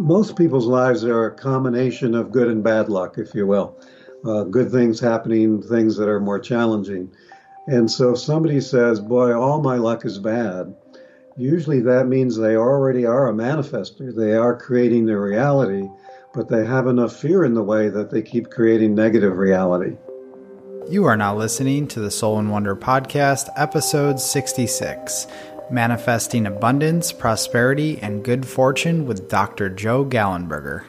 most people's lives are a combination of good and bad luck, if you will. Uh, good things happening, things that are more challenging. And so if somebody says, Boy, all my luck is bad, usually that means they already are a manifester. They are creating their reality, but they have enough fear in the way that they keep creating negative reality. You are now listening to the Soul in Wonder Podcast, episode 66 Manifesting Abundance, Prosperity, and Good Fortune with Dr. Joe Gallenberger.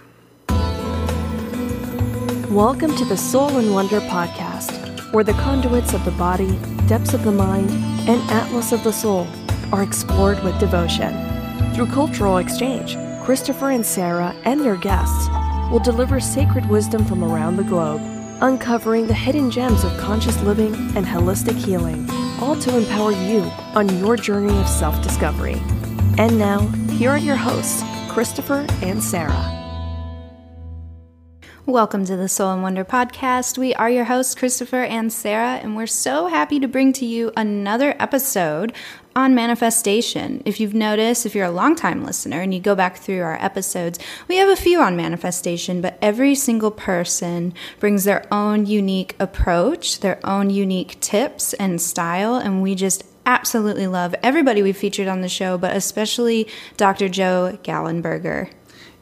Welcome to the Soul in Wonder Podcast, where the conduits of the body, depths of the mind, and atlas of the soul are explored with devotion. Through cultural exchange, Christopher and Sarah and their guests will deliver sacred wisdom from around the globe, uncovering the hidden gems of conscious living and holistic healing all to empower you on your journey of self discovery. And now, here are your hosts, Christopher and Sarah. Welcome to the Soul in Wonder podcast. We are your hosts, Christopher and Sarah, and we're so happy to bring to you another episode on manifestation. If you've noticed, if you're a longtime listener and you go back through our episodes, we have a few on manifestation, but every single person brings their own unique approach, their own unique tips and style, and we just absolutely love everybody we've featured on the show, but especially Dr. Joe Gallenberger.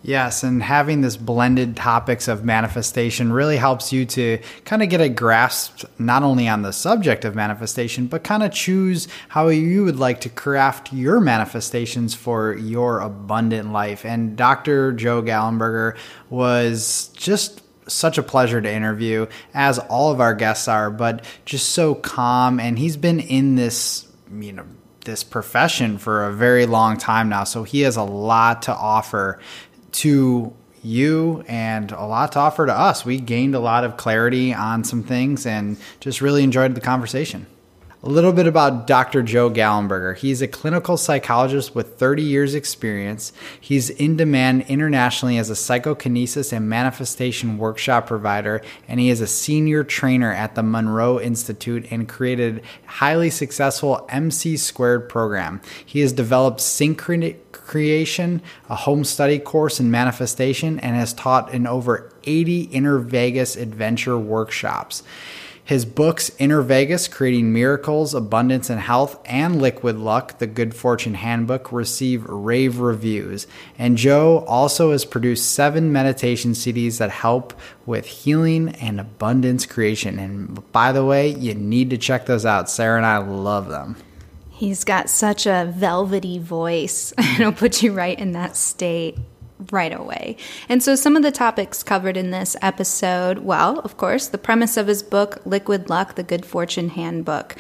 Yes, and having this blended topics of manifestation really helps you to kind of get a grasp not only on the subject of manifestation, but kind of choose how you would like to craft your manifestations for your abundant life. And Dr. Joe Gallenberger was just such a pleasure to interview, as all of our guests are, but just so calm. And he's been in this, you know, this profession for a very long time now. So he has a lot to offer to you and a lot to offer to us. We gained a lot of clarity on some things and just really enjoyed the conversation. A little bit about Dr. Joe Gallenberger. He's a clinical psychologist with 30 years' experience. He's in demand internationally as a psychokinesis and manifestation workshop provider, and he is a senior trainer at the Monroe Institute and created highly successful MC squared program. He has developed synchrony creation, a home study course in manifestation, and has taught in over 80 Inner Vegas adventure workshops. His books, Inner Vegas Creating Miracles, Abundance, and Health, and Liquid Luck, The Good Fortune Handbook, receive rave reviews. And Joe also has produced seven meditation CDs that help with healing and abundance creation. And by the way, you need to check those out. Sarah and I love them. He's got such a velvety voice. It'll put you right in that state right away. And so, some of the topics covered in this episode well, of course, the premise of his book, Liquid Luck, the Good Fortune Handbook.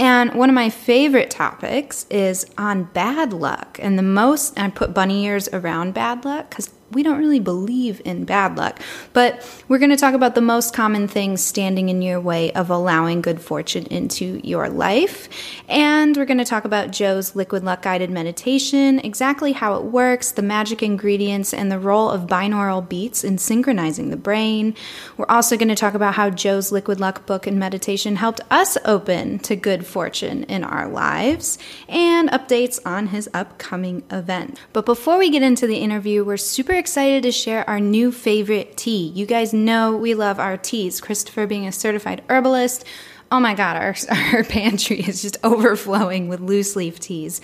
And one of my favorite topics is on bad luck. And the most, I put bunny ears around bad luck because we don't really believe in bad luck. But we're going to talk about the most common things standing in your way of allowing good fortune into your life. And we're going to talk about Joe's liquid luck guided meditation, exactly how it works, the magic ingredients, and the role of binaural beats in synchronizing the brain. We're also going to talk about how Joe's liquid luck book and meditation helped us open to good fortune in our lives, and updates on his upcoming event. But before we get into the interview, we're super excited to share our new favorite tea. You guys know we love our teas. Christopher being a certified herbalist, oh my god, our, our pantry is just overflowing with loose leaf teas.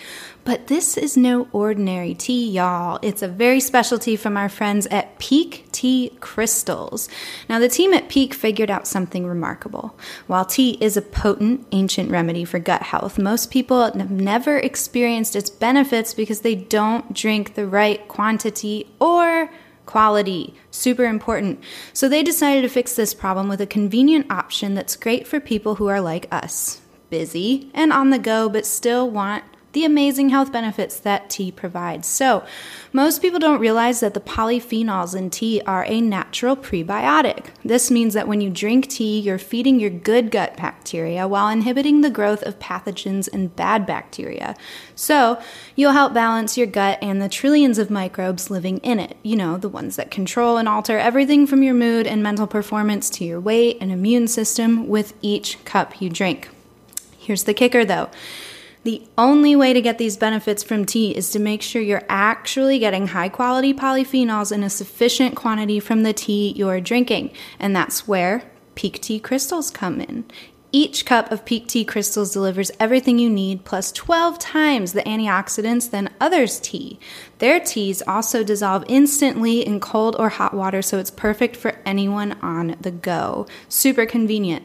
But this is no ordinary tea, y'all. It's a very special tea from our friends at Pique Tea Crystals. Now, the team at Peak figured out something remarkable. While tea is a potent, ancient remedy for gut health, most people have never experienced its benefits because they don't drink the right quantity or quality, super important. So they decided to fix this problem with a convenient option that's great for people who are like us busy and on the go, but still want the amazing health benefits that tea provides. So, most people don't realize that the polyphenols in tea are a natural prebiotic. This means that when you drink tea, you're feeding your good gut bacteria while inhibiting the growth of pathogens and bad bacteria. So, you'll help balance your gut and the trillions of microbes living in it. You know, the ones that control and alter everything from your mood and mental performance to your weight and immune system with each cup you drink. Here's the kicker though The only way to get these benefits from tea is to make sure you're actually getting high quality polyphenols in a sufficient quantity from the tea you're drinking. And that's where Pique Tea crystals come in. Each cup of Pique Tea crystals delivers everything you need, plus 12 times the antioxidants than others' tea. Their teas also dissolve instantly in cold or hot water, so it's perfect for anyone on the go. Super convenient.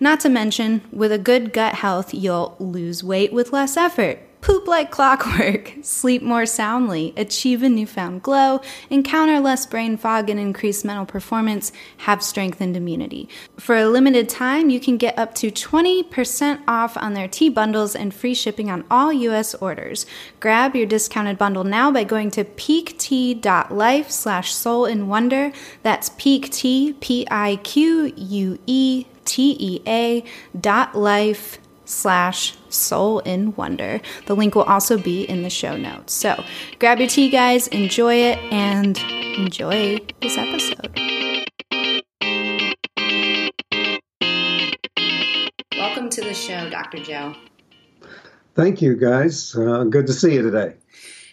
Not to mention, with a good gut health, you'll lose weight with less effort poop like clockwork, sleep more soundly, achieve a newfound glow, encounter less brain fog and increase mental performance, have strengthened immunity. For a limited time, you can get up to 20% off on their tea bundles and free shipping on all U.S. orders. Grab your discounted bundle now by going to piquetea.life slash soul in wonder. That's Pique T, P-I-Q-U-E T-E-A dot life slash soul in wonder. The link will also be in the show notes. So grab your tea, guys, enjoy it, and enjoy this episode. Welcome to the show, Dr. Joe. Thank you, guys. Uh, good to see you today.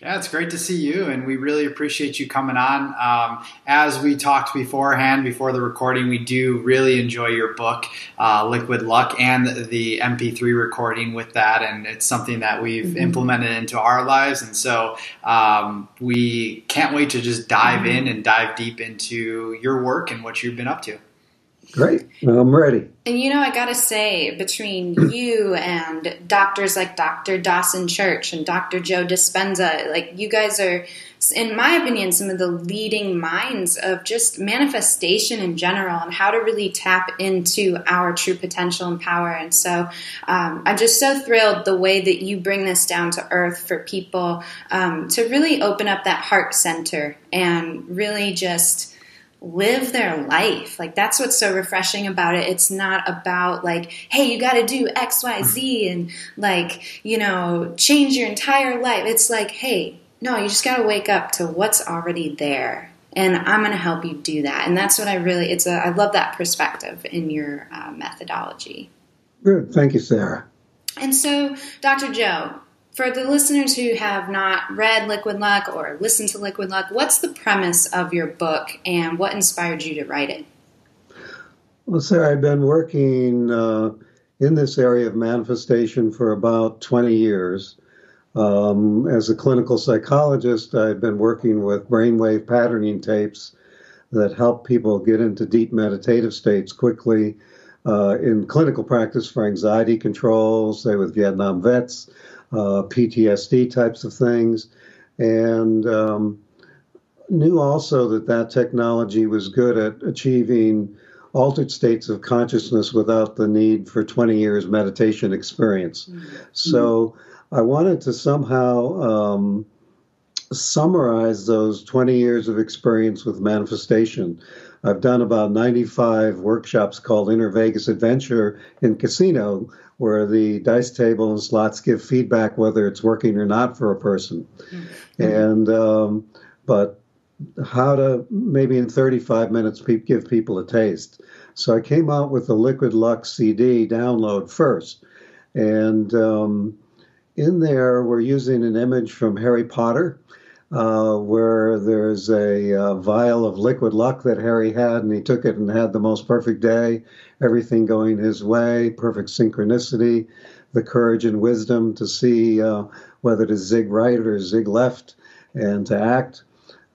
Yeah, it's great to see you, and we really appreciate you coming on. Um, as we talked beforehand, before the recording, we do really enjoy your book, uh, Liquid Luck, and the MP3 recording with that, and it's something that we've mm-hmm. implemented into our lives, and so um, we can't wait to just dive mm-hmm. in and dive deep into your work and what you've been up to. Great. I'm ready. And you know, I gotta say, between you and doctors like Dr. Dawson Church and Dr. Joe Dispenza, like you guys are, in my opinion, some of the leading minds of just manifestation in general and how to really tap into our true potential and power. And so um, I'm just so thrilled the way that you bring this down to earth for people um, to really open up that heart center and really just live their life. Like that's what's so refreshing about it. It's not about like, hey, you got to do X, Y, Z and like, you know, change your entire life. It's like, hey, no, you just got to wake up to what's already there. And I'm going to help you do that. And that's what I really, it's a, I love that perspective in your uh, methodology. Good. Thank you, Sarah. And so, Dr. Joe, for the listeners who have not read Liquid Luck or listened to Liquid Luck, what's the premise of your book and what inspired you to write it? Well, Sarah, I've been working uh, in this area of manifestation for about 20 years. Um, as a clinical psychologist, I've been working with brainwave patterning tapes that help people get into deep meditative states quickly uh, in clinical practice for anxiety control, say with Vietnam vets uh, PTSD types of things, and um, knew also that that technology was good at achieving altered states of consciousness without the need for 20 years meditation experience. Mm-hmm. So I wanted to somehow um, summarize those 20 years of experience with manifestation. I've done about 95 workshops called Inner Vegas Adventure in Casino, where the dice table and slots give feedback whether it's working or not for a person. Mm-hmm. And um, but how to maybe in 35 minutes give people a taste. So I came out with the Liquid Luck CD download first, and um, in there we're using an image from Harry Potter uh, where there's a uh, vial of liquid luck that Harry had, and he took it and had the most perfect day, everything going his way, perfect synchronicity, the courage and wisdom to see uh, whether to zig right or zig left, and to act.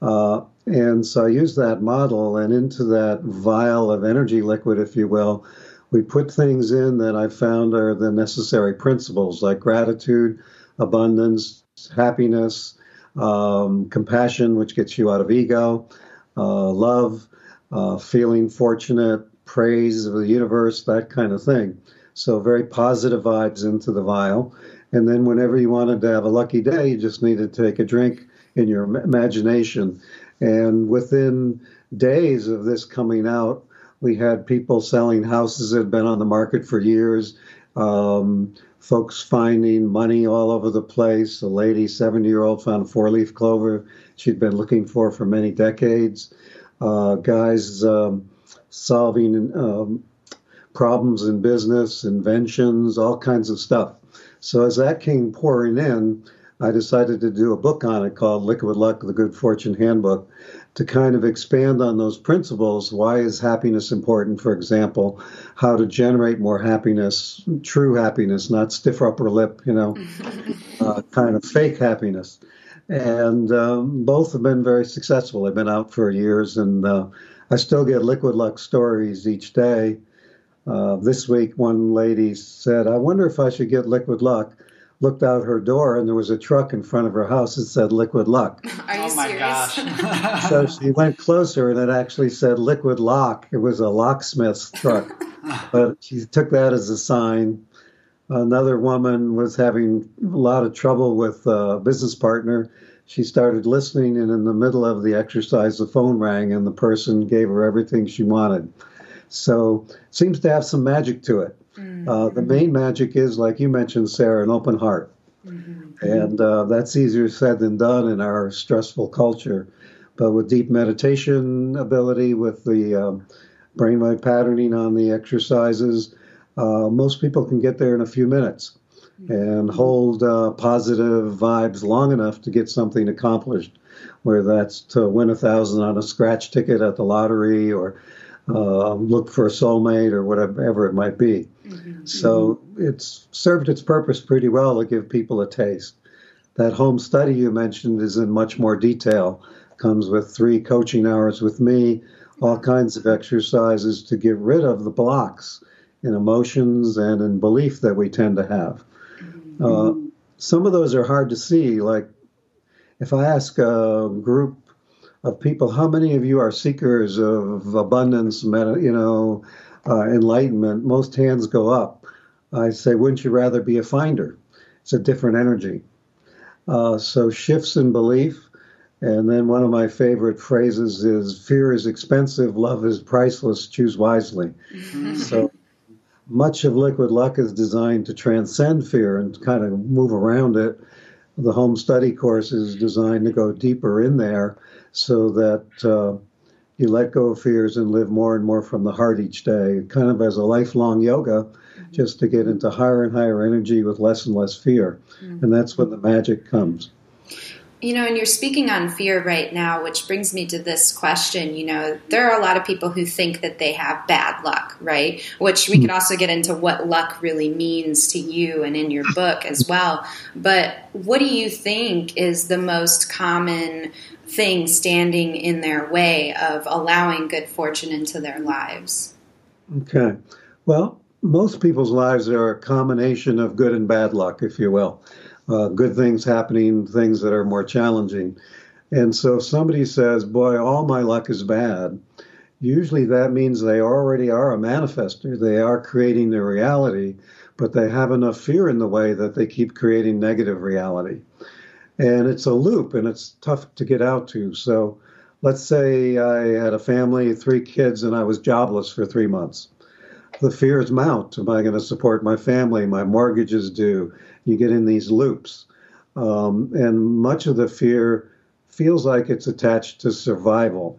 Uh, and so I used that model, and into that vial of energy liquid, if you will, we put things in that I found are the necessary principles like gratitude, abundance, happiness um, compassion, which gets you out of ego, uh, love, uh, feeling fortunate, praise of the universe, that kind of thing. So, very positive vibes into the vial. And then, whenever you wanted to have a lucky day, you just needed to take a drink in your imagination. And within days of this coming out, we had people selling houses that had been on the market for years. Um, folks finding money all over the place. A lady, 70 year old, found a four leaf clover she'd been looking for for many decades. Uh, guys um, solving um, problems in business, inventions, all kinds of stuff. So as that came pouring in, I decided to do a book on it called Liquid Luck, the Good Fortune Handbook, to kind of expand on those principles. Why is happiness important? For example, how to generate more happiness, true happiness, not stiff upper lip, you know, uh, kind of fake happiness. And um, both have been very successful. They've been out for years, and uh, I still get Liquid Luck stories each day. Uh, this week, one lady said, I wonder if I should get Liquid Luck looked out her door and there was a truck in front of her house that said Liquid Luck. Are oh you oh my serious? gosh. so she went closer and it actually said Liquid Lock. It was a locksmith's truck. but she took that as a sign. Another woman was having a lot of trouble with a business partner. She started listening, and in the middle of the exercise, the phone rang, and the person gave her everything she wanted. So, seems to have some magic to it. Mm-hmm. Uh, the main magic is, like you mentioned, Sarah, an open heart. Mm-hmm. And uh, that's easier said than done in our stressful culture. But with deep meditation ability, with the um, brainwave patterning on the exercises, uh, most people can get there in a few minutes and mm-hmm. hold uh, positive vibes long enough to get something accomplished, whether that's to win a thousand on a scratch ticket at the lottery or uh, look for a soulmate or whatever it might be. Mm-hmm. So it's served its purpose pretty well to give people a taste. That home study you mentioned is in much more detail. Comes with three coaching hours with me, all kinds of exercises to get rid of the blocks in emotions and in belief that we tend to have. Mm-hmm. Uh, some of those are hard to see. Like if I ask a group of people, how many of you are seekers of abundance, you know, uh, enlightenment? Most hands go up. I say, wouldn't you rather be a finder? It's a different energy. Uh, so shifts in belief. And then one of my favorite phrases is fear is expensive, love is priceless, choose wisely. Mm-hmm. So much of liquid luck is designed to transcend fear and kind of move around it. The home study course is designed to go deeper in there so that uh, you let go of fears and live more and more from the heart each day, kind of as a lifelong yoga, mm-hmm. just to get into higher and higher energy with less and less fear. Mm-hmm. And that's when the magic comes. You know, and you're speaking on fear right now, which brings me to this question. You know, there are a lot of people who think that they have bad luck, right? Which we could hmm. also get into what luck really means to you and in your book as well. But what do you think is the most common thing standing in their way of allowing good fortune into their lives? Okay. Well, most people's lives are a combination of good and bad luck, if you will uh, good things happening, things that are more challenging. And so if somebody says, Boy, all my luck is bad, usually that means they already are a manifester. They are creating their reality, but they have enough fear in the way that they keep creating negative reality. And it's a loop and it's tough to get out to. So let's say I had a family, three kids, and I was jobless for three months. The fears mount. Am I going to support my family? My mortgage is due you get in these loops. Um, and much of the fear feels like it's attached to survival.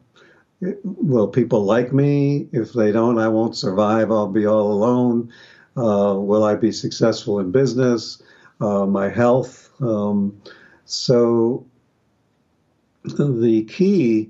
will people like me? If they don't, I won't survive. I'll be all alone. Uh, will I be successful in business? Uh, my health. Um, so the key,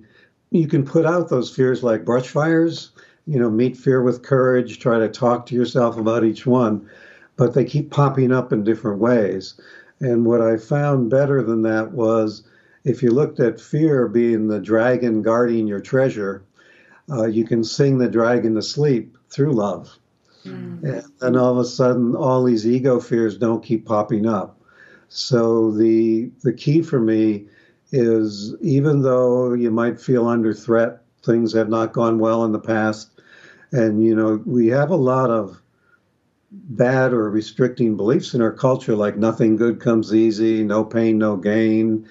you can put out those fears like brush fires. You know, meet fear with courage. Try to talk to yourself about each one but they keep popping up in different ways. And what I found better than that was if you looked at fear being the dragon guarding your treasure, uh, you can sing the dragon to sleep through love. Mm. And then all of a sudden, all these ego fears don't keep popping up. So the the key for me is even though you might feel under threat, things have not gone well in the past, and you know we have a lot of bad or restricting beliefs in our culture, like nothing good comes easy, no pain, no gain,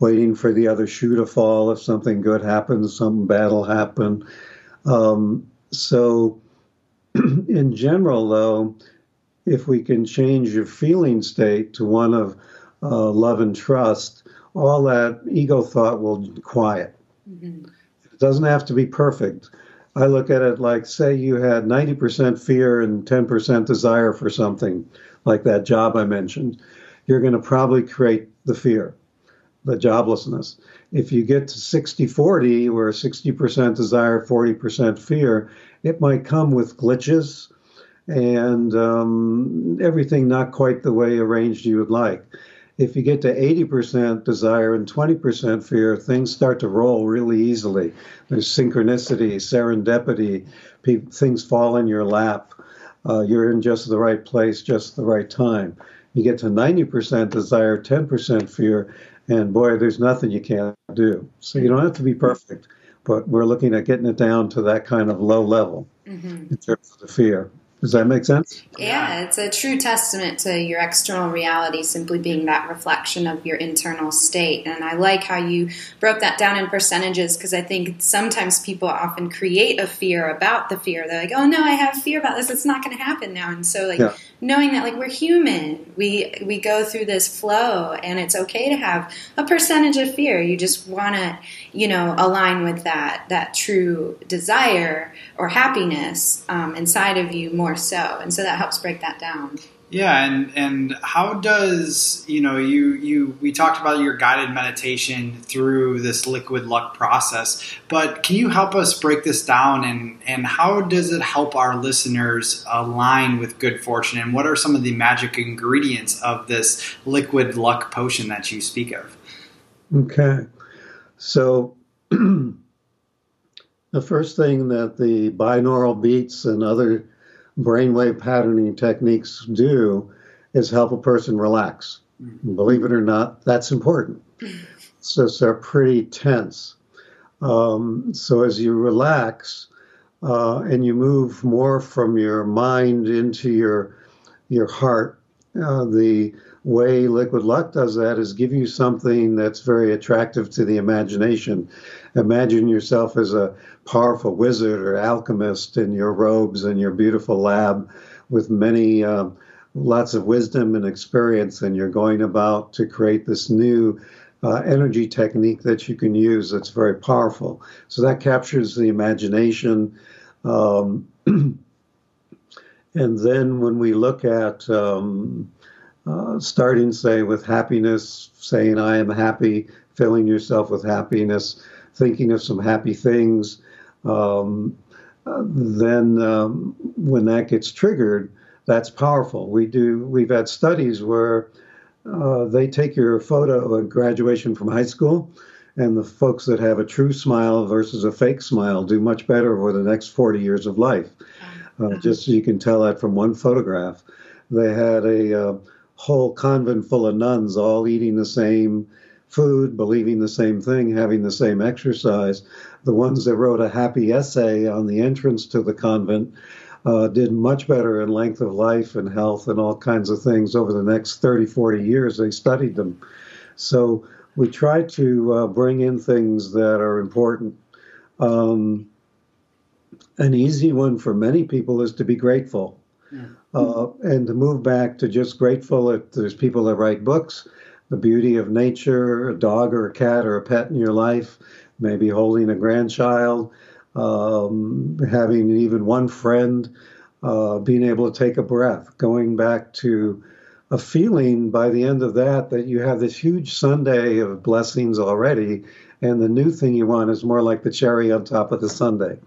waiting for the other shoe to fall. If something good happens, something bad will happen. Um, so, in general, though, if we can change your feeling state to one of uh, love and trust, all that ego thought will quiet. Mm-hmm. It doesn't have to be perfect. I look at it like, say, you had 90% fear and 10% desire for something, like that job I mentioned. You're going to probably create the fear, the joblessness. If you get to 60 40, where 60% desire, 40% fear, it might come with glitches and um, everything not quite the way arranged you would like. If you get to 80% desire and 20% fear, things start to roll really easily. There's synchronicity, serendipity, pe- things fall in your lap. Uh, you're in just the right place, just the right time. You get to 90% desire, 10% fear, and boy, there's nothing you can't do. So you don't have to be perfect, but we're looking at getting it down to that kind of low level mm-hmm. in terms of the fear. Does that make sense? Yeah, it's a true testament to your external reality simply being that reflection of your internal state. And I like how you broke that down in percentages because I think sometimes people often create a fear about the fear. They're like, oh no, I have fear about this. It's not going to happen now. And so, like, yeah. knowing that, like, we're human, we, we go through this flow and it's okay to have a percentage of fear. You just want to, you know, align with that, that true desire or happiness um, inside of you more so. And so that helps break that down. Yeah, and and how does you know you you we talked about your guided meditation through this liquid luck process, but can you help us break this down and and how does it help our listeners align with good fortune and what are some of the magic ingredients of this liquid luck potion that you speak of? Okay, so the first thing that the binaural beats and other brainwave patterning techniques do is help a person relax. Mm-hmm. Believe it or not, that's important. so they're pretty tense. Um, so as you relax uh, and you move more from your mind into your your heart, uh, the way Liquid Luck does that is give you something that's very attractive to the imagination. Imagine yourself as a powerful wizard or alchemist in your robes and your beautiful lab with many, uh, lots of wisdom and experience, and you're going about to create this new. Uh, energy technique that you can use that's very powerful. So that captures the imagination. Um, and then when we look at um, uh, starting, say, with happiness, saying, I am happy, filling yourself with happiness, thinking of some happy things. Um, uh, then, um, when that gets triggered, that's powerful. We do. We've had studies where uh, they take your photo at graduation from high school, and the folks that have a true smile versus a fake smile do much better over the next 40 years of life. Uh, just so you can tell that from one photograph. They had a uh, whole convent full of nuns all eating the same food, believing the same thing, having the same exercise. The ones that wrote a happy essay on the entrance to the convent uh, did much better in length of life and health and all kinds of things over the next 30, 40 years. They studied them. So we try to uh, bring in things that are important. Um, an easy one for many people is to be grateful. Yeah. Uh, and to move back to just grateful that there's people that write books, the beauty of nature, a dog or a cat or a pet in your life, maybe holding a grandchild, um, having even one friend, uh, being able to take a breath, going back to a feeling by the end of that that you have this huge sundae of blessings already, and the new thing you want is more like the cherry on top of the sundae,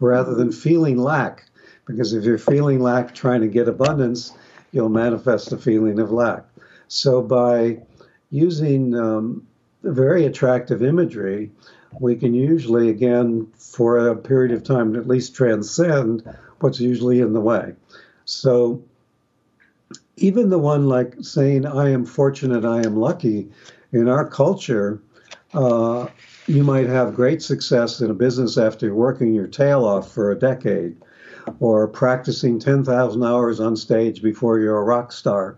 rather than feeling lack because if you're feeling lack trying to get abundance, you'll manifest a feeling of lack. So by using um, very attractive imagery, we can usually, again, for a period of time, at least transcend what's usually in the way. So even the one like saying, I am fortunate, I am lucky, in our culture, uh, you might have great success in a business after working your tail off for a decade or practicing 10,000 hours on stage before you're a rock star.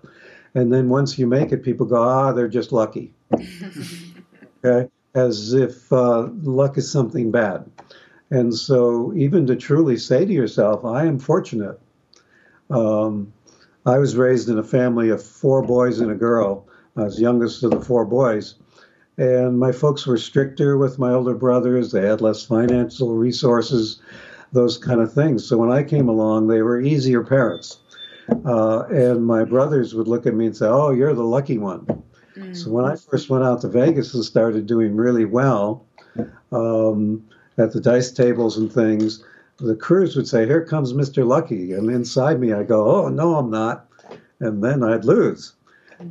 And then once you make it, people go, ah, they're just lucky. okay? As if uh, luck is something bad. And so, even to truly say to yourself, I am fortunate. Um, I was raised in a family of four boys and a girl. I was youngest of the four boys. And my folks were stricter with my older brothers. They had less financial resources. those kind of things. So when I came along, they were easier parents. Uh, and my brothers would look at me and say, Oh, you're the lucky one. Mm. So when I first went out to Vegas and started doing really well um, at the dice tables and things, the crews would say, Here comes Mr. Lucky. And inside me, I go, Oh, no, I'm not. And then I'd lose.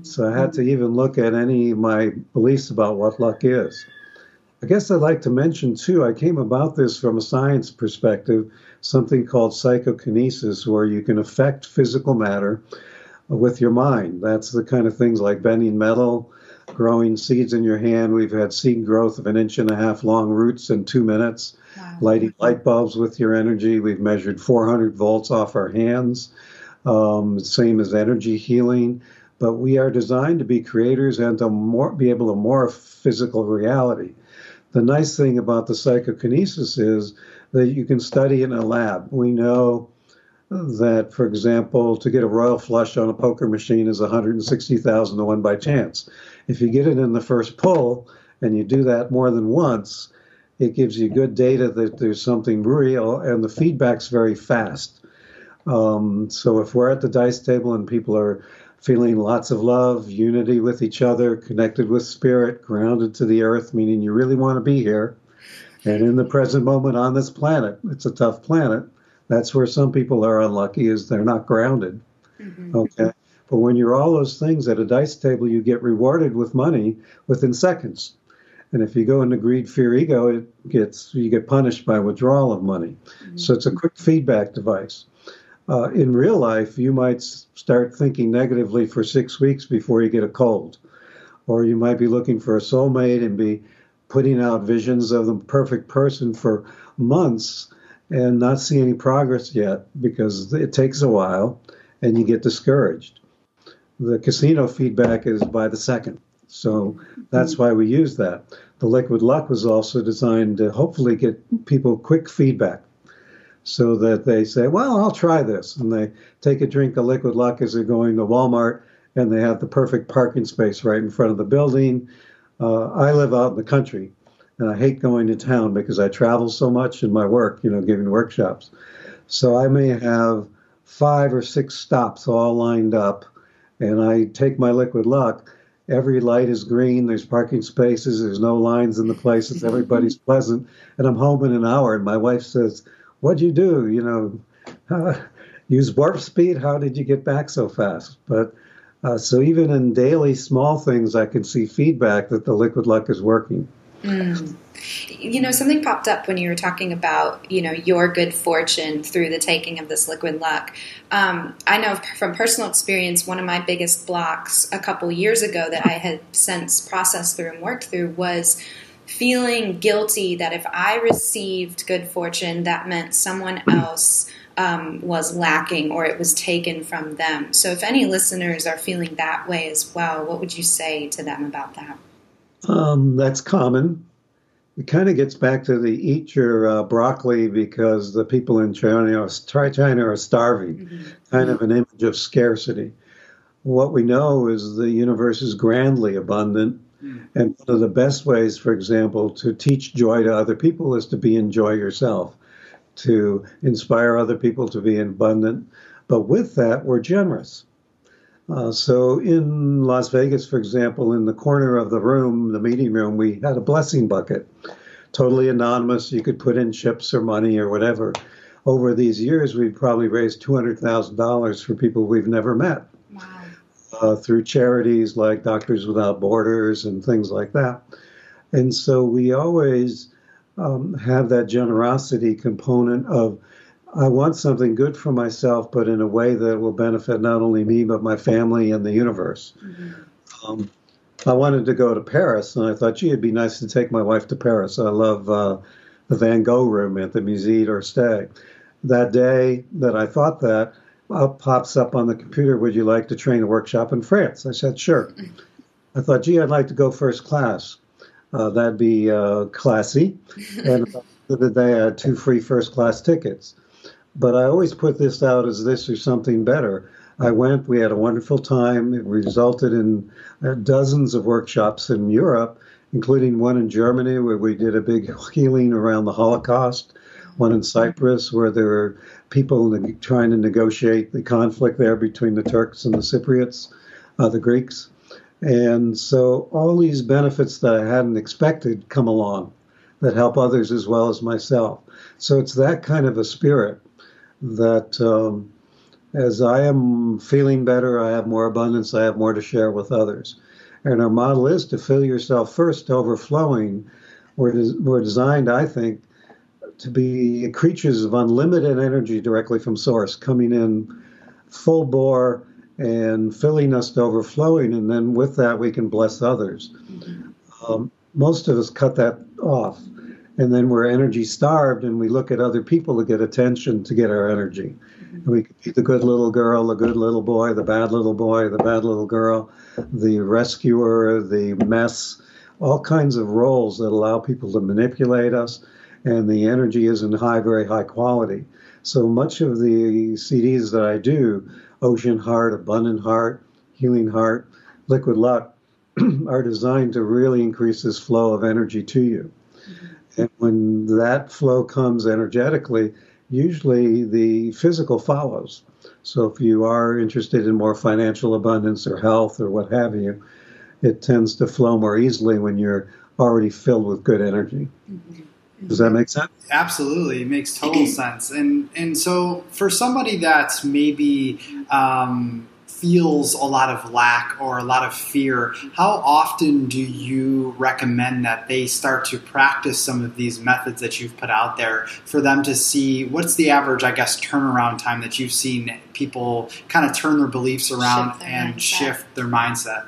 So I had to even look at any of my beliefs about what luck is. I guess I'd like to mention too, I came about this from a science perspective, something called psychokinesis, where you can affect physical matter with your mind. That's the kind of things like bending metal, growing seeds in your hand. We've had seed growth of an inch and a half long roots in two minutes, wow. lighting light bulbs with your energy. We've measured 400 volts off our hands, um, same as energy healing but we are designed to be creators and to more, be able to morph physical reality. The nice thing about the psychokinesis is that you can study in a lab. We know that, for example, to get a royal flush on a poker machine is 160,000 to 1 by chance. If you get it in the first pull and you do that more than once, it gives you good data that there's something real, and the feedback's very fast. Um, so if we're at the dice table and people are feeling lots of love, unity with each other, connected with spirit, grounded to the earth, meaning you really want to be here. And in the present moment on this planet, it's a tough planet. That's where some people are unlucky is they're not grounded. Mm-hmm. Okay. But when you're all those things at a dice table, you get rewarded with money within seconds. And if you go into greed, fear, ego, it gets you get punished by withdrawal of money. Mm-hmm. So it's a quick feedback device uh, in real life, you might start thinking negatively for six weeks before you get a cold. Or you might be looking for a soulmate and be putting out visions of the perfect person for months and not see any progress yet because it takes a while and you get discouraged. The casino feedback is by the second. So that's why we use that. The liquid luck was also designed to hopefully get people quick feedback so that they say, well, I'll try this. And they take a drink of liquid luck as they're going to Walmart and they have the perfect parking space right in front of the building. Uh, I live out in the country and I hate going to town because I travel so much in my work, you know, giving workshops. So I may have five or six stops all lined up and I take my liquid luck. Every light is green. There's parking spaces. There's no lines in the places. Everybody's pleasant. And I'm home in an hour. And my wife says, what'd you do? You know, uh, use warp speed? How did you get back so fast? But uh, so even in daily small things, I can see feedback that the liquid luck is working. Mm. You know, something popped up when you were talking about, you know, your good fortune through the taking of this liquid luck. Um, I know from personal experience, one of my biggest blocks a couple years ago that I had since processed through and worked through was feeling guilty that if I received good fortune, that meant someone else um, was lacking or it was taken from them. So, if any listeners are feeling that way as well, what would you say to them about that? Um, that's common. It kind of gets back to the eat your uh, broccoli because the people in China are, China are starving, mm-hmm. kind of an image of scarcity. What we know is the universe is grandly abundant and one of the best ways, for example, to teach joy to other people is to be in joy yourself, to inspire other people to be abundant. But with that, we're generous. Uh, so in Las Vegas, for example, in the corner of the room, the meeting room, we had a blessing bucket, totally anonymous. You could put in chips or money or whatever. Over these years, we've probably raised $200,000 for people we've never met uh, through charities like Doctors Without Borders and things like that. And so we always um, have that generosity component of I want something good for myself, but in a way that will benefit not only me, but my family and the universe. Mm-hmm. Um, I wanted to go to Paris, and I thought, gee, it'd be nice to take my wife to Paris. I love uh, the Van Gogh room at the Musée d'Orsay. That day that I thought that, up pops up on the computer, would you like to train a workshop in France? I said, sure. I thought, gee, I'd like to go first class. Uh, that'd be uh, classy. And the day I had two free first class tickets. But I always put this out as this or something better. I went, we had a wonderful time. It resulted in uh, dozens of workshops in Europe, including one in Germany where we did a big healing around the Holocaust. One in Cyprus where there are people trying to negotiate the conflict there between the Turks and the Cypriots, uh, the Greeks. And so all these benefits that I hadn't expected come along that help others as well as myself. So it's that kind of a spirit that um, as I am feeling better, I have more abundance, I have more to share with others. And our model is to fill yourself first to overflowing. We're, des- we're designed, I think, to be creatures of unlimited energy directly from source, coming in full bore and filling us to overflowing. And then with that, we can bless others. Mm-hmm. Um, most of us cut that off. And then we're energy starved and we look at other people to get attention to get our energy. Mm-hmm. We could be the good little girl, the good little boy, the bad little boy, the bad little girl, the rescuer, the mess, all kinds of roles that allow people to manipulate us. And the energy is in high, very high quality. So much of the CDs that I do, Ocean Heart, Abundant Heart, Healing Heart, Liquid Luck, are designed to really increase this flow of energy to you. Mm-hmm. And when that flow comes energetically, usually the physical follows. So if you are interested in more financial abundance or health or what have you, it tends to flow more easily when you're already filled with good energy. Mm-hmm. Does that make sense? Absolutely, it makes total sense. And and so for somebody that's maybe um, feels a lot of lack or a lot of fear, how often do you recommend that they start to practice some of these methods that you've put out there for them to see what's the average, I guess, turnaround time that you've seen people kind of turn their beliefs around shift and mindset. shift their mindset?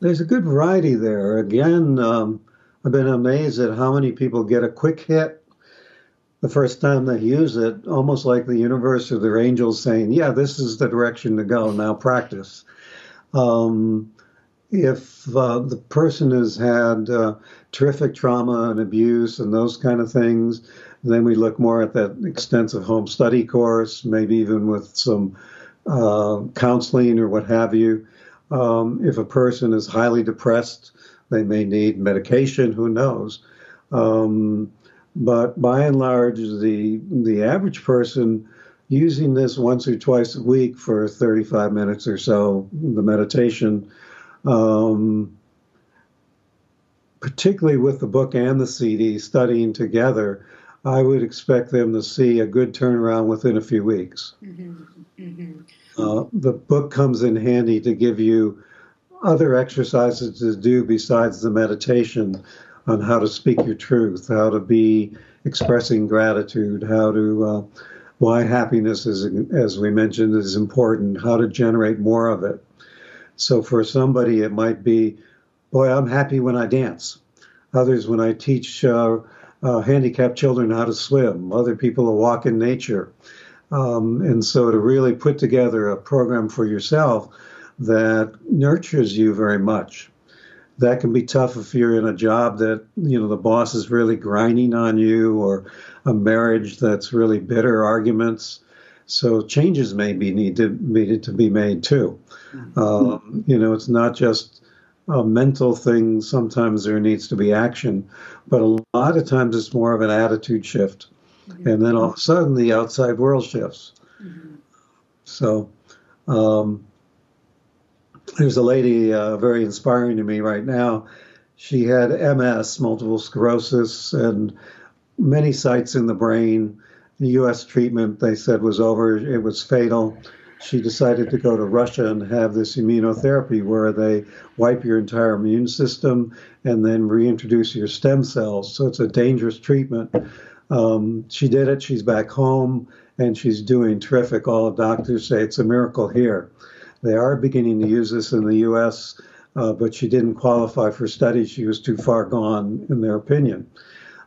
There's a good variety there. Again, um, I've been amazed at how many people get a quick hit the first time they use it, almost like the universe or their angels saying, "Yeah, this is the direction to go. Now practice." Um, if uh, the person has had uh, terrific trauma and abuse and those kind of things, then we look more at that extensive home study course, maybe even with some uh, counseling or what have you. Um, if a person is highly depressed, they may need medication. Who knows? Um, but by and large, the the average person using this once or twice a week for 35 minutes or so, the meditation, um, particularly with the book and the CD studying together, I would expect them to see a good turnaround within a few weeks. Mm-hmm. Mm-hmm. Uh, the book comes in handy to give you other exercises to do besides the meditation on how to speak your truth, how to be expressing gratitude, how to uh, why happiness is, as we mentioned, is important, how to generate more of it. So for somebody, it might be, boy, I'm happy when I dance. Others, when I teach uh, uh, handicapped children how to swim. Other people will walk in nature. Um, and so to really put together a program for yourself that nurtures you very much that can be tough if you're in a job that you know the boss is really grinding on you or a marriage that's really bitter arguments so changes may be needed needed to be made too mm-hmm. um, you know it's not just a mental thing sometimes there needs to be action but a lot of times it's more of an attitude shift mm-hmm. and then all of a sudden the outside world shifts mm-hmm. so um, there's a lady uh, very inspiring to me right now. She had MS, multiple sclerosis, and many sites in the brain. The U.S. treatment they said was over; it was fatal. She decided to go to Russia and have this immunotherapy, where they wipe your entire immune system and then reintroduce your stem cells. So it's a dangerous treatment. Um, she did it. She's back home and she's doing terrific. All the doctors say it's a miracle here. They are beginning to use this in the U.S., uh, but she didn't qualify for study. She was too far gone, in their opinion.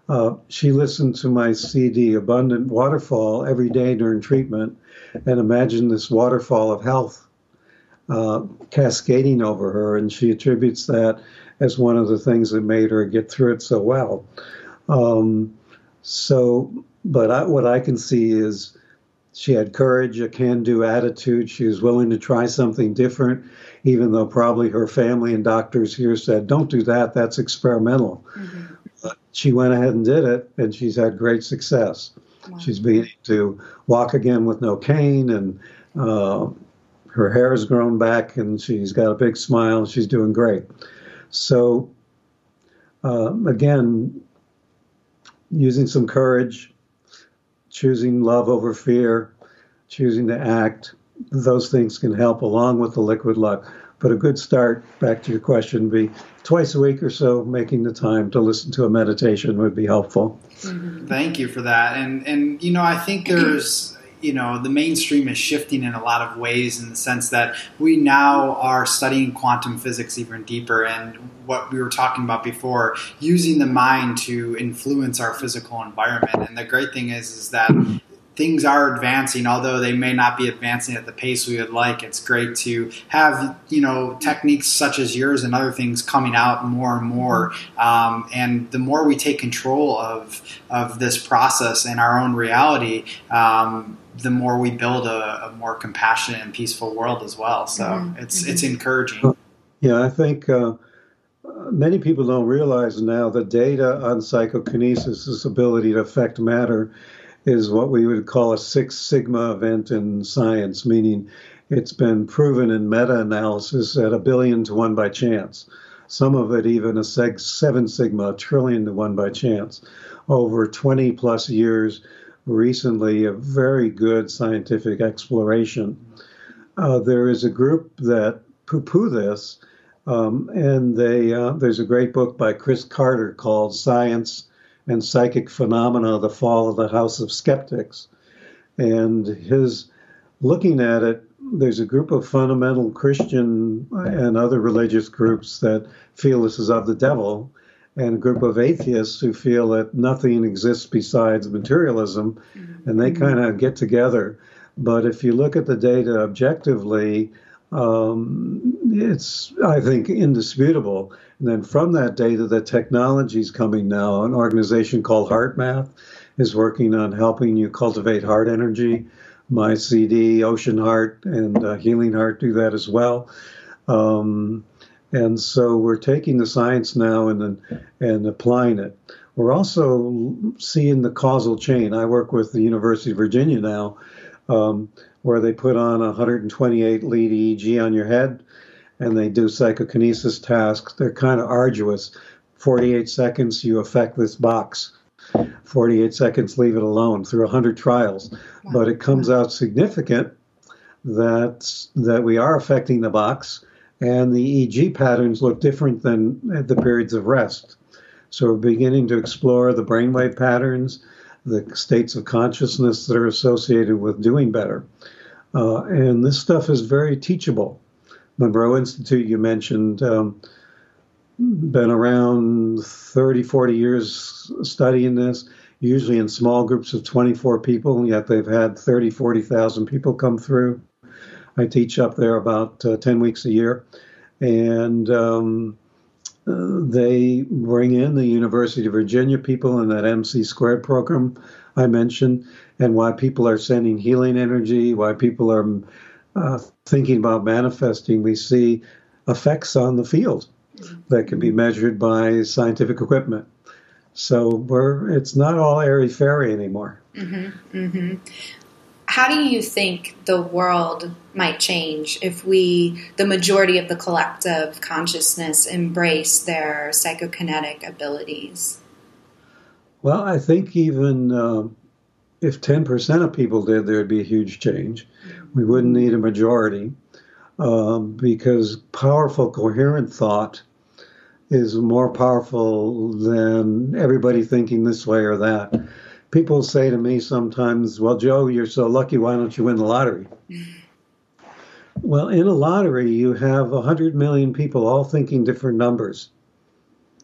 Uh, she listened to my CD, Abundant Waterfall, every day during treatment, and imagined this waterfall of health uh, cascading over her, and she attributes that as one of the things that made her get through it so well. Um, so, but I, what I can see is she had courage, a can do attitude. She was willing to try something different, even though probably her family and doctors here said, don't do that, that's experimental. Mm-hmm. she went ahead and did it, and she's had great success. Wow. She's beginning to walk again with no cane, and uh, her hair has grown back, and she's got a big smile. She's doing great. So, uh, again, using some courage, choosing love over fear, choosing to act, those things can help along with the liquid luck. But a good start, back to your question, be twice a week or so, making the time to listen to a meditation would be helpful. Thank you for that. And and you know, I think there's you know the mainstream is shifting in a lot of ways in the sense that we now are studying quantum physics even deeper. And what we were talking about before using the mind to influence our physical environment. And the great thing is is that things are advancing, although they may not be advancing at the pace we would like. It's great to have you know techniques such as yours and other things coming out more and more. Um, and the more we take control of of this process and our own reality. Um, the more we build a, a, more compassionate and peaceful world as well. So mm-hmm. it's mm-hmm. it's encouraging. Yeah, I think uh, many people don't realize now the data on psychokinesis, this ability to affect matter, is what we would call a Six Sigma event in science, meaning it's been proven in meta analysis at a billion to one by chance. Some of it even a seg- seven sigma, a trillion to one by chance. Over 20 plus years, recently, a very good scientific exploration. Uh, there is a group that poo poo this, um, and they, uh, there's a great book by Chris Carter called Science and Psychic Phenomena, The Fall of the House of Skeptics. And his looking at it, there's a group of fundamental Christian and other religious groups that feel this is of the devil, and a group of atheists who feel that nothing exists besides materialism, mm-hmm. and they kind of get together. But if you look at the data objectively, um, it's, I think, indisputable. And then from that data, the technology is coming now. An organization called HeartMath is working on helping you cultivate heart energy. My CD, Ocean Heart, and uh, Healing Heart do that as well. Um, and so we're taking the science now and and applying it. We're also seeing the causal chain. I work with the University of Virginia now, um, where they put on a 128 lead EEG on your head and they do psychokinesis tasks. They're kind of arduous. 48 seconds, you affect this box. 48 seconds, leave it alone through 100 trials. But it comes out significant that, that we are affecting the box, and the EEG patterns look different than at the periods of rest. So we're beginning to explore the brainwave patterns, the states of consciousness that are associated with doing better. Uh, and this stuff is very teachable. Monroe Institute, you mentioned, um, been around 30, 40 years studying this, usually in small groups of 24 people, yet they've had 30, 40,000 people come through. I teach up there about uh, 10 weeks a year. And um, they bring in the University of Virginia people in that MC squared program I mentioned, and why people are sending healing energy, why people are uh, thinking about manifesting. We see effects on the field that can be measured by scientific equipment. So we're it's not all airy fairy anymore. Mm-hmm, mm-hmm how do you think the world might change if we, the majority of the collective consciousness, embrace their psychokinetic abilities? Well, I think even uh, if 10% of people did, there'd be a huge change. We wouldn't need a majority um, because powerful, coherent thought is more powerful than everybody thinking this way or that people say to me sometimes, Well, Joe, you're so lucky, why don't you win the lottery? well, in a lottery, you have 100 million people all thinking different numbers.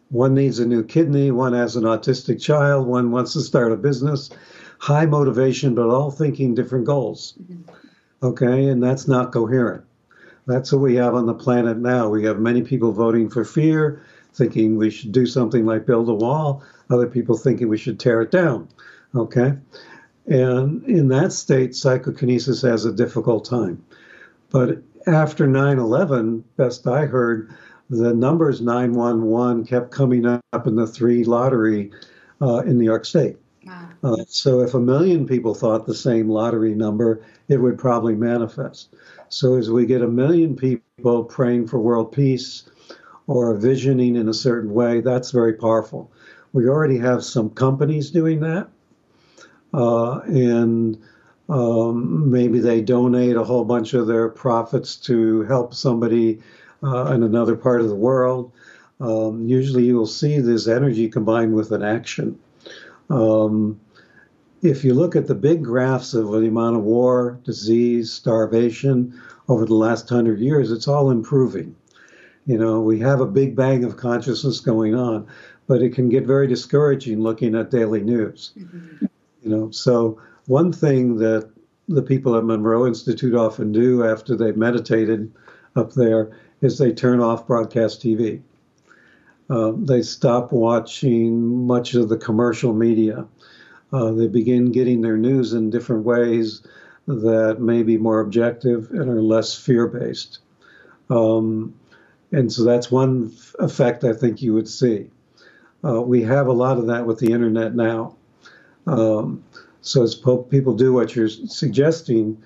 One needs a new kidney, one has an autistic child, one wants to start a business. High motivation, but all thinking different goals. Mm-hmm. Okay, and that's not coherent. That's what we have on the planet now. We have many people voting for fear, thinking we should do something like build a wall, other people thinking we should tear it down. Okay? And in that state, psychokinesis has a difficult time. But after 9 11, best I heard, the numbers 911 kept coming up in the three lottery uh, in New York State. Wow. Uh, so if a million people thought the same lottery number, it would probably manifest. So as we get a million people praying for world peace or visioning in a certain way, that's very powerful. We already have some companies doing that. Uh, and um, maybe they donate a whole bunch of their profits to help somebody uh, in another part of the world. Um, usually you'll see this energy combined with an action. Um, if you look at the big graphs of the amount of war, disease, starvation over the last hundred years, it's all improving. You know, we have a big bang of consciousness going on, but it can get very discouraging looking at daily news. Mm-hmm. You know, so one thing that the people at Monroe Institute often do after they've meditated up there is they turn off broadcast TV. Uh, they stop watching much of the commercial media. Uh, they begin getting their news in different ways that may be more objective and are less fear based. Um, and so that's one f- effect I think you would see. Uh, we have a lot of that with the internet now. Um, so as people do what you're suggesting,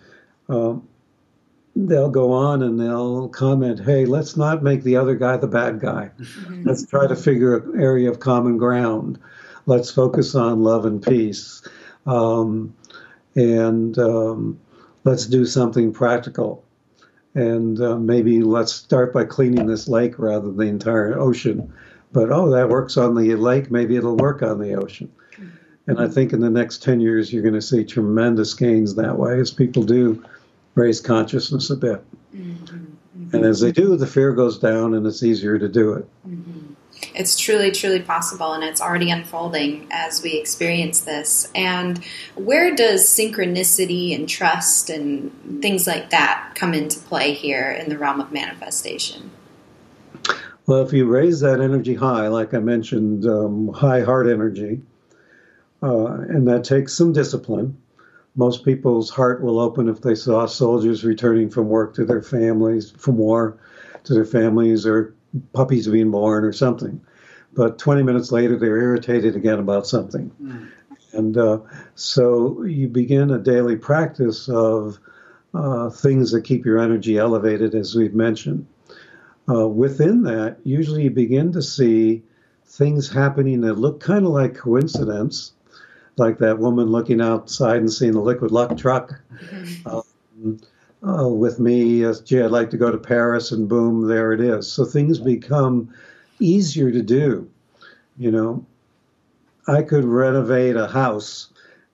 um, they'll go on and they'll comment, "Hey, let's not make the other guy the bad guy. Mm-hmm. Let's try to figure an area of common ground. Let's focus on love and peace, um, and um, let's do something practical." And uh, maybe let's start by cleaning this lake rather than the entire ocean. But oh, that works on the lake. Maybe it'll work on the ocean. And I think in the next 10 years, you're going to see tremendous gains that way as people do raise consciousness a bit. Mm-hmm. And as they do, the fear goes down and it's easier to do it. Mm-hmm. It's truly, truly possible, and it's already unfolding as we experience this. And where does synchronicity and trust and things like that come into play here in the realm of manifestation? Well, if you raise that energy high, like I mentioned, um, high heart energy, uh, and that takes some discipline, most people's heart will open if they saw soldiers returning from work to their families, from war to their families, or puppies being born or something. But 20 minutes later, they're irritated again about something. Mm. And uh, so you begin a daily practice of uh, things that keep your energy elevated, as we've mentioned. Uh, within that, usually you begin to see things happening that look kind of like coincidence, like that woman looking outside and seeing the liquid luck truck. Mm-hmm. Um, uh, with me, uh, gee, I'd like to go to Paris, and boom, there it is. So things become easier to do. You know, I could renovate a house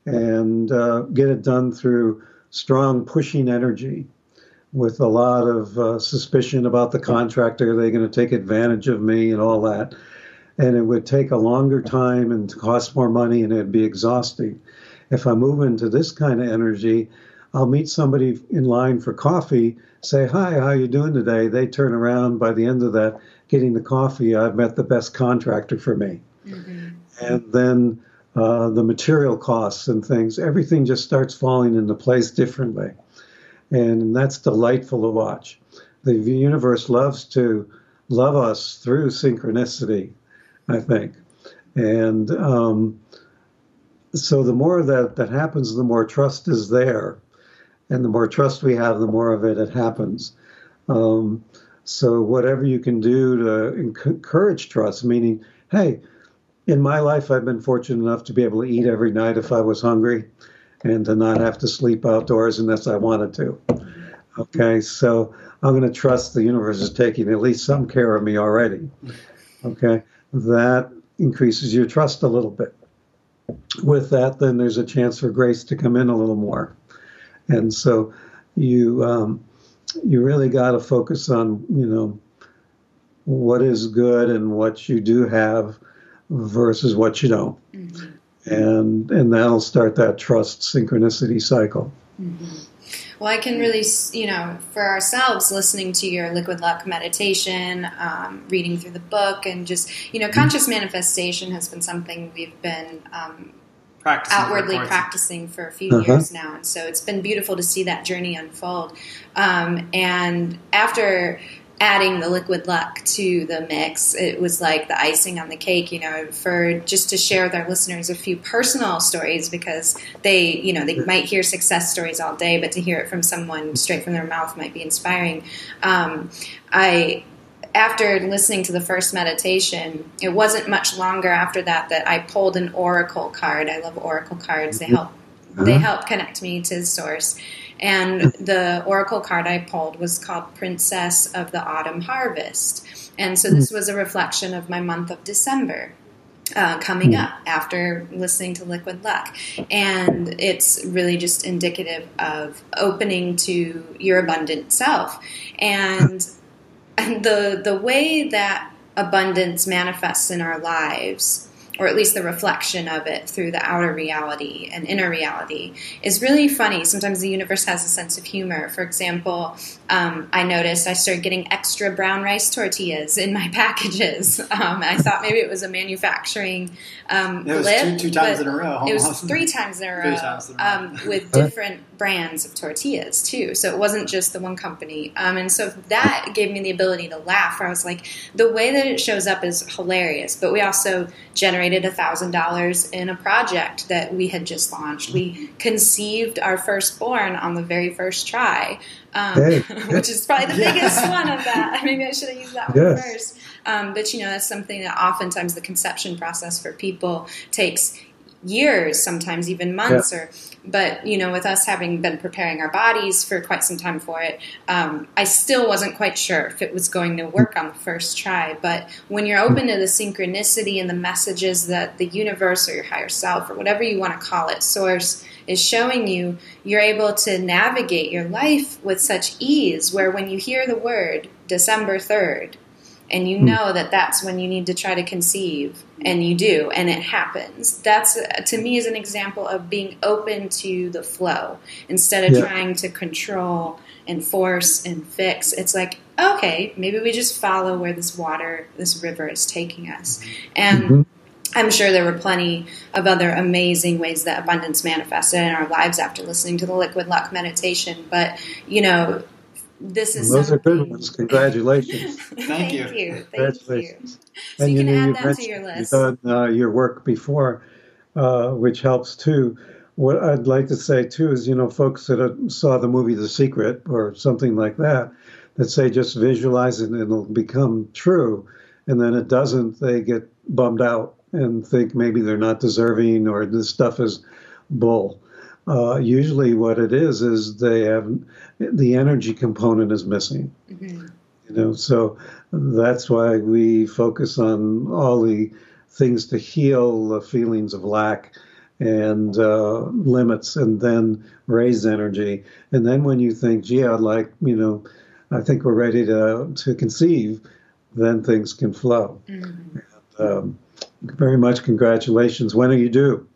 and uh, get it done through strong pushing energy with a lot of uh, suspicion about the contractor. Are They're going to take advantage of me and all that and it would take a longer time and cost more money and it'd be exhausting. If I move into this kind of energy, I'll meet somebody in line for coffee, say, Hi, how you doing today? They turn around by the end of that, getting the coffee, I've met the best contractor for me. Mm-hmm. And then uh, the material costs and things, everything just starts falling into place differently. And that's delightful to watch. The universe loves to love us through synchronicity I think. And um, so the more that, that happens, the more trust is there. And the more trust we have, the more of it it happens. Um, so whatever you can do to encourage trust, meaning, hey, in my life, I've been fortunate enough to be able to eat every night if I was hungry and to not have to sleep outdoors unless I wanted to. Okay, so I'm going to trust the universe is taking at least some care of me already. Okay, that increases your trust a little bit. With that, then there's a chance for grace to come in a little more. And so you um, you really got to focus on you know what is good and what you do have versus what you don't, mm-hmm. and and that'll start that trust synchronicity cycle. Mm-hmm. Well, I can really, you know, for ourselves, listening to your liquid luck meditation, um, reading through the book, and just, you know, conscious manifestation has been something we've been um, practicing outwardly for practicing for a few uh-huh. years now. And so it's been beautiful to see that journey unfold. Um, and after adding the liquid luck to the mix. It was like the icing on the cake, you know, for just to share with our listeners a few personal stories because they, you know, they might hear success stories all day, but to hear it from someone straight from their mouth might be inspiring. Um, I after listening to the first meditation, it wasn't much longer after that that I pulled an oracle card. I love oracle cards. They help uh-huh. they help connect me to the source. And the oracle card I pulled was called Princess of the Autumn Harvest. And so this was a reflection of my month of December. Uh, coming up after listening to Liquid Luck. And it's really just indicative of opening to your abundant self. And the, the way that abundance manifests in our lives or at least the reflection of it through the outer reality and inner reality, is really funny. Sometimes the universe has a sense of humor. For example, um, I noticed I started getting extra brown rice tortillas in my packages. Um, I thought maybe it was a manufacturing um, it was blip, two, two times in a row. It was three times in a row, in a row. Um, with different brands of tortillas too. So it wasn't just the one company. Um, and so that gave me the ability to laugh. Where I was like, the way that it shows up is hilarious. But we also generated a thousand dollars in a project that we had just launched. We conceived our firstborn on the very first try um, hey. which is probably the biggest one of that. Maybe I should have used that one yes. first. Um, but you know, that's something that oftentimes the conception process for people takes years, sometimes even months, yeah. or but you know, with us having been preparing our bodies for quite some time for it, um, I still wasn't quite sure if it was going to work on the first try. But when you're open to the synchronicity and the messages that the universe or your higher self or whatever you want to call it, source is showing you, you're able to navigate your life with such ease. Where when you hear the word December third, and you hmm. know that that's when you need to try to conceive and you do and it happens that's to me is an example of being open to the flow instead of yeah. trying to control and force and fix it's like okay maybe we just follow where this water this river is taking us and mm-hmm. I'm sure there were plenty of other amazing ways that abundance manifested in our lives after listening to the liquid luck meditation. But, you know, this is those are good ones. Congratulations! Thank, Thank you. you. Congratulations! You. So and you, you know, you've to your list. You've done uh, your work before, uh, which helps too. What I'd like to say too is, you know, folks that saw the movie The Secret or something like that, that say just visualize it and it'll become true, and then it doesn't, they get bummed out and think maybe they're not deserving or this stuff is bull. Uh, usually, what it is is they have the energy component is missing. Mm-hmm. You know, so that's why we focus on all the things to heal the feelings of lack and uh, limits, and then raise energy. And then when you think, "Gee, I'd like," you know, I think we're ready to to conceive, then things can flow. Mm-hmm. And, um, very much congratulations. When are you due?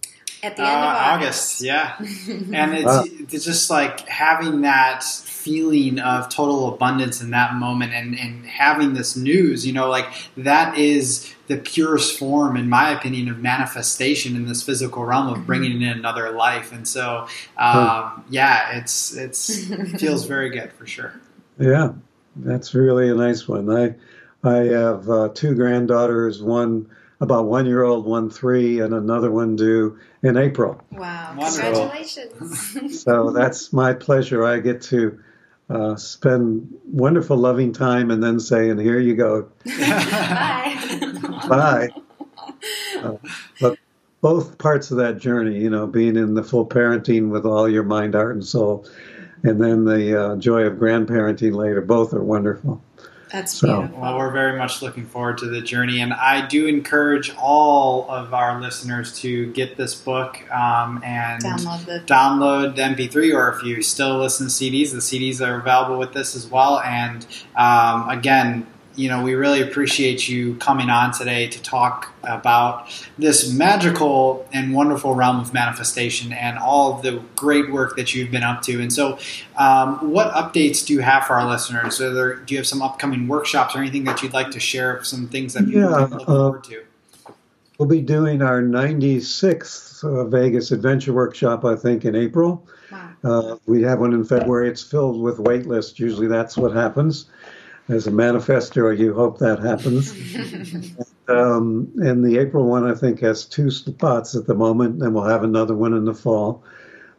At the end uh, of August. August yeah. and it's, wow. it's just like having that feeling of total abundance in that moment and, and having this news, you know, like that is the purest form, in my opinion, of manifestation in this physical realm of bringing in another life. And so, um, yeah, it's, it's, it feels very good for sure. Yeah, that's really a nice one. I, I have uh, two granddaughters, one about one year old, one three, and another one due in April. Wow. Congratulations. so that's my pleasure. I get to uh, spend wonderful, loving time and then say, and here you go. Bye. Bye. Uh, but both parts of that journey, you know, being in the full parenting with all your mind, heart, and soul, and then the uh, joy of grandparenting later, both are wonderful. That's so, beautiful. Well, we're very much looking forward to the journey, and I do encourage all of our listeners to get this book um, and download the download the MP3, or if you still listen to CDs, the CDs are available with this as well. And um, again, you know, we really appreciate you coming on today to talk about this magical and wonderful realm of manifestation and all of the great work that you've been up to. And so, um, what updates do you have for our listeners? There, do you have some upcoming workshops or anything that you'd like to share? Some things that people yeah, look uh, forward to. We'll be doing our 96th uh, Vegas Adventure Workshop, I think, in April. Wow. Uh, we have one in February. It's filled with wait lists. Usually that's what happens. As a manifestor, you hope that happens. um, and the April one, I think, has two spots at the moment, and we'll have another one in the fall.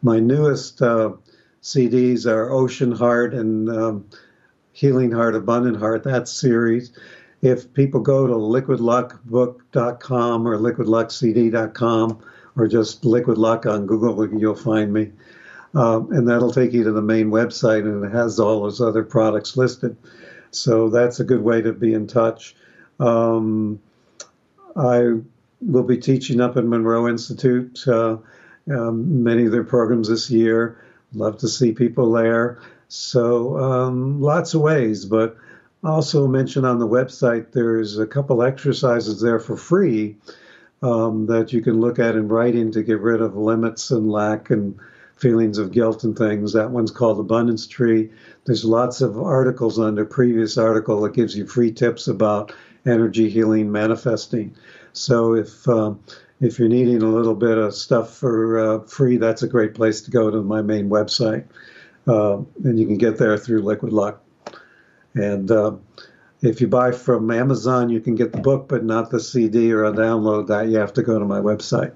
My newest uh, CDs are Ocean Heart and um, Healing Heart, Abundant Heart, that series. If people go to liquidluckbook.com or liquidluckcd.com or just Liquid Luck on Google, you'll find me. Um, and that'll take you to the main website, and it has all those other products listed. So that's a good way to be in touch. Um, I will be teaching up at Monroe Institute uh, um, many of their programs this year. Love to see people there. So um, lots of ways, but also mention on the website there's a couple exercises there for free um, that you can look at in writing to get rid of limits and lack and feelings of guilt and things. That one's called Abundance Tree. There's lots of articles under previous article that gives you free tips about energy healing, manifesting. So if um, if you're needing a little bit of stuff for uh, free, that's a great place to go to my main website, uh, and you can get there through Liquid Luck. And uh, if you buy from Amazon, you can get the book, but not the CD or a download. That you have to go to my website.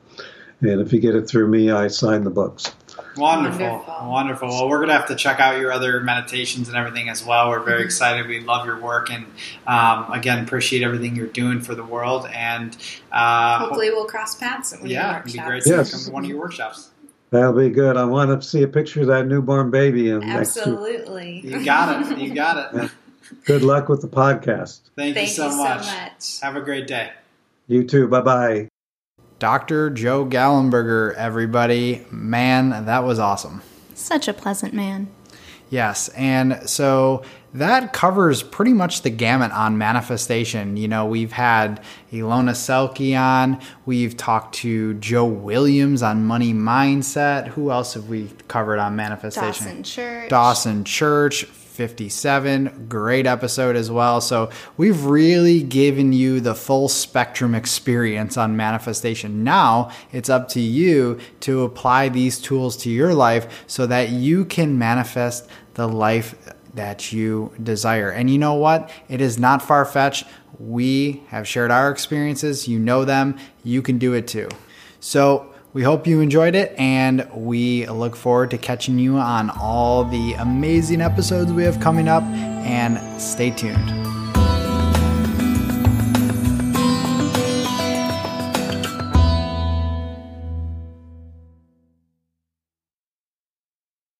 And if you get it through me, I sign the books. Wonderful. Wonderful. Wonderful. Well, we're going to have to check out your other meditations and everything as well. We're very mm-hmm. excited. We love your work and, um, again, appreciate everything you're doing for the world. And uh, hopefully we'll cross paths at one yeah, it'd be great to yes. come to one of your workshops. That'll be good. I want to see a picture of that newborn baby. In Absolutely. You got it. You got it. Good luck with the podcast. Thank, Thank you, so, you much. so much. Have a great day. You too. Bye bye. Dr. Joe Gallenberger, everybody. Man, that was awesome. Such a pleasant man. Yes. And so that covers pretty much the gamut on manifestation. You know, we've had Ilona Selke on, we've talked to Joe Williams on money mindset. Who else have we covered on manifestation? Dawson Church. Dawson Church, 57. Great episode as well. So, we've really given you the full spectrum experience on manifestation. Now, it's up to you to apply these tools to your life so that you can manifest the life that you desire. And you know what? It is not far fetched. We have shared our experiences. You know them. You can do it too. So, we hope you enjoyed it, and we look forward to catching you on all the amazing episodes we have coming up. And stay tuned.